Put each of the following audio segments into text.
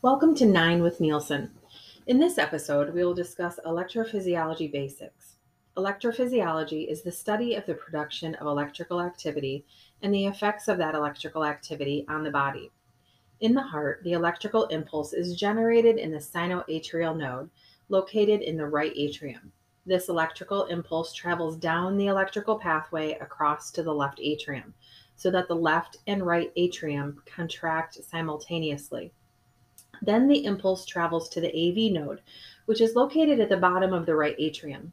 Welcome to Nine with Nielsen. In this episode, we will discuss electrophysiology basics. Electrophysiology is the study of the production of electrical activity and the effects of that electrical activity on the body. In the heart, the electrical impulse is generated in the sinoatrial node located in the right atrium. This electrical impulse travels down the electrical pathway across to the left atrium so that the left and right atrium contract simultaneously. Then the impulse travels to the AV node, which is located at the bottom of the right atrium.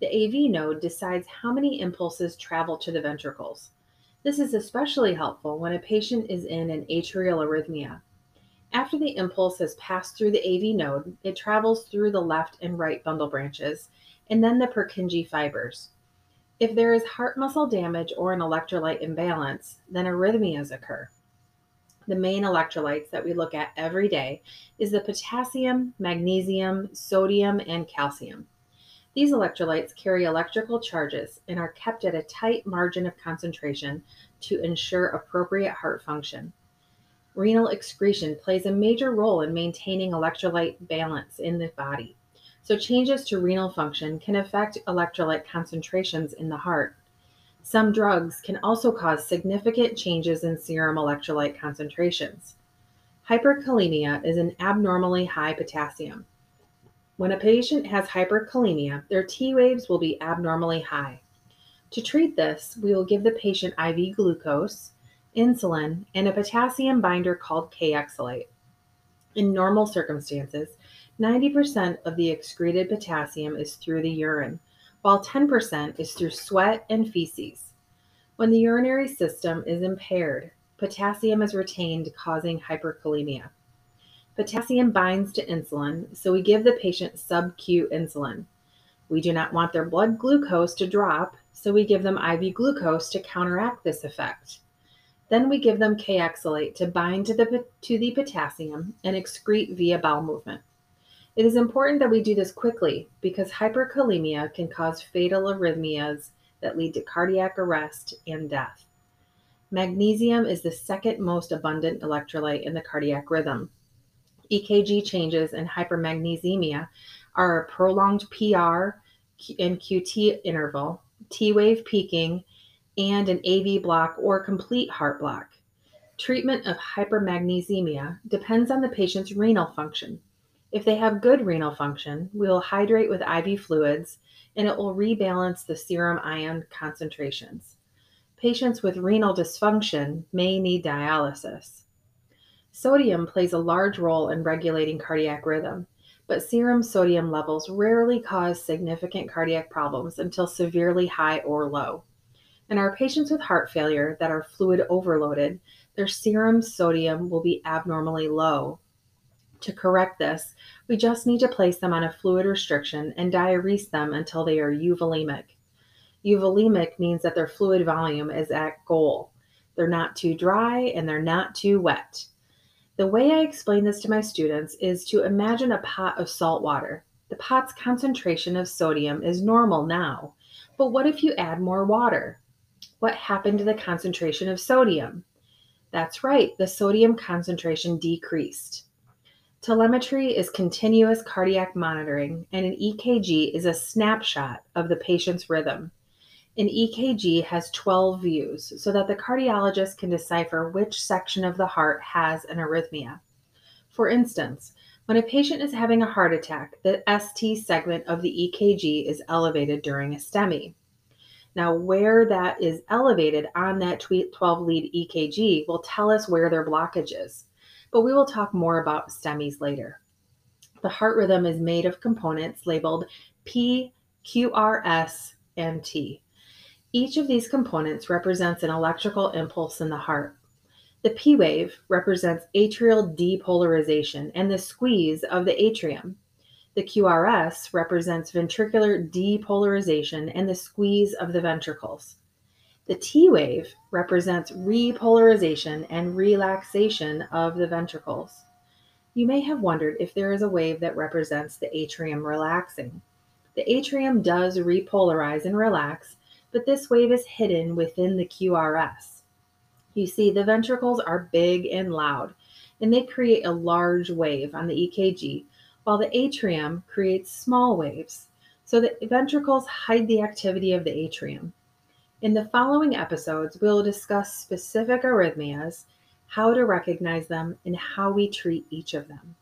The AV node decides how many impulses travel to the ventricles. This is especially helpful when a patient is in an atrial arrhythmia. After the impulse has passed through the AV node, it travels through the left and right bundle branches and then the Purkinje fibers. If there is heart muscle damage or an electrolyte imbalance, then arrhythmias occur the main electrolytes that we look at every day is the potassium, magnesium, sodium, and calcium. These electrolytes carry electrical charges and are kept at a tight margin of concentration to ensure appropriate heart function. Renal excretion plays a major role in maintaining electrolyte balance in the body. So, changes to renal function can affect electrolyte concentrations in the heart. Some drugs can also cause significant changes in serum electrolyte concentrations. Hyperkalemia is an abnormally high potassium. When a patient has hyperkalemia, their T waves will be abnormally high. To treat this, we will give the patient IV glucose, insulin, and a potassium binder called Kayexalate. In normal circumstances, 90% of the excreted potassium is through the urine, while 10% is through sweat and feces. When the urinary system is impaired, potassium is retained, causing hyperkalemia. Potassium binds to insulin, so we give the patient sub-Q insulin. We do not want their blood glucose to drop, so we give them IV glucose to counteract this effect. Then we give them Kayexalate to bind to the, to the potassium and excrete via bowel movement. It is important that we do this quickly because hyperkalemia can cause fatal arrhythmias that lead to cardiac arrest and death. Magnesium is the second most abundant electrolyte in the cardiac rhythm. EKG changes and hypermagnesemia are a prolonged PR and QT interval, T wave peaking, and an AV block or complete heart block. Treatment of hypermagnesemia depends on the patient's renal function. If they have good renal function, we will hydrate with IV fluids and it will rebalance the serum ion concentrations. Patients with renal dysfunction may need dialysis. Sodium plays a large role in regulating cardiac rhythm, but serum sodium levels rarely cause significant cardiac problems until severely high or low. In our patients with heart failure that are fluid overloaded, their serum sodium will be abnormally low to correct this, we just need to place them on a fluid restriction and diurese them until they are euvolemic. Euvolemic means that their fluid volume is at goal. They're not too dry and they're not too wet. The way I explain this to my students is to imagine a pot of salt water. The pot's concentration of sodium is normal now, but what if you add more water? What happened to the concentration of sodium? That's right, the sodium concentration decreased. Telemetry is continuous cardiac monitoring, and an EKG is a snapshot of the patient's rhythm. An EKG has 12 views so that the cardiologist can decipher which section of the heart has an arrhythmia. For instance, when a patient is having a heart attack, the ST segment of the EKG is elevated during a STEMI. Now, where that is elevated on that 12 lead EKG will tell us where their blockage is but we will talk more about STEMIs later. The heart rhythm is made of components labeled P, Q, R, S, and T. Each of these components represents an electrical impulse in the heart. The P wave represents atrial depolarization and the squeeze of the atrium. The QRS represents ventricular depolarization and the squeeze of the ventricles. The T wave represents repolarization and relaxation of the ventricles. You may have wondered if there is a wave that represents the atrium relaxing. The atrium does repolarize and relax, but this wave is hidden within the QRS. You see, the ventricles are big and loud, and they create a large wave on the EKG, while the atrium creates small waves. So the ventricles hide the activity of the atrium. In the following episodes, we'll discuss specific arrhythmias, how to recognize them, and how we treat each of them.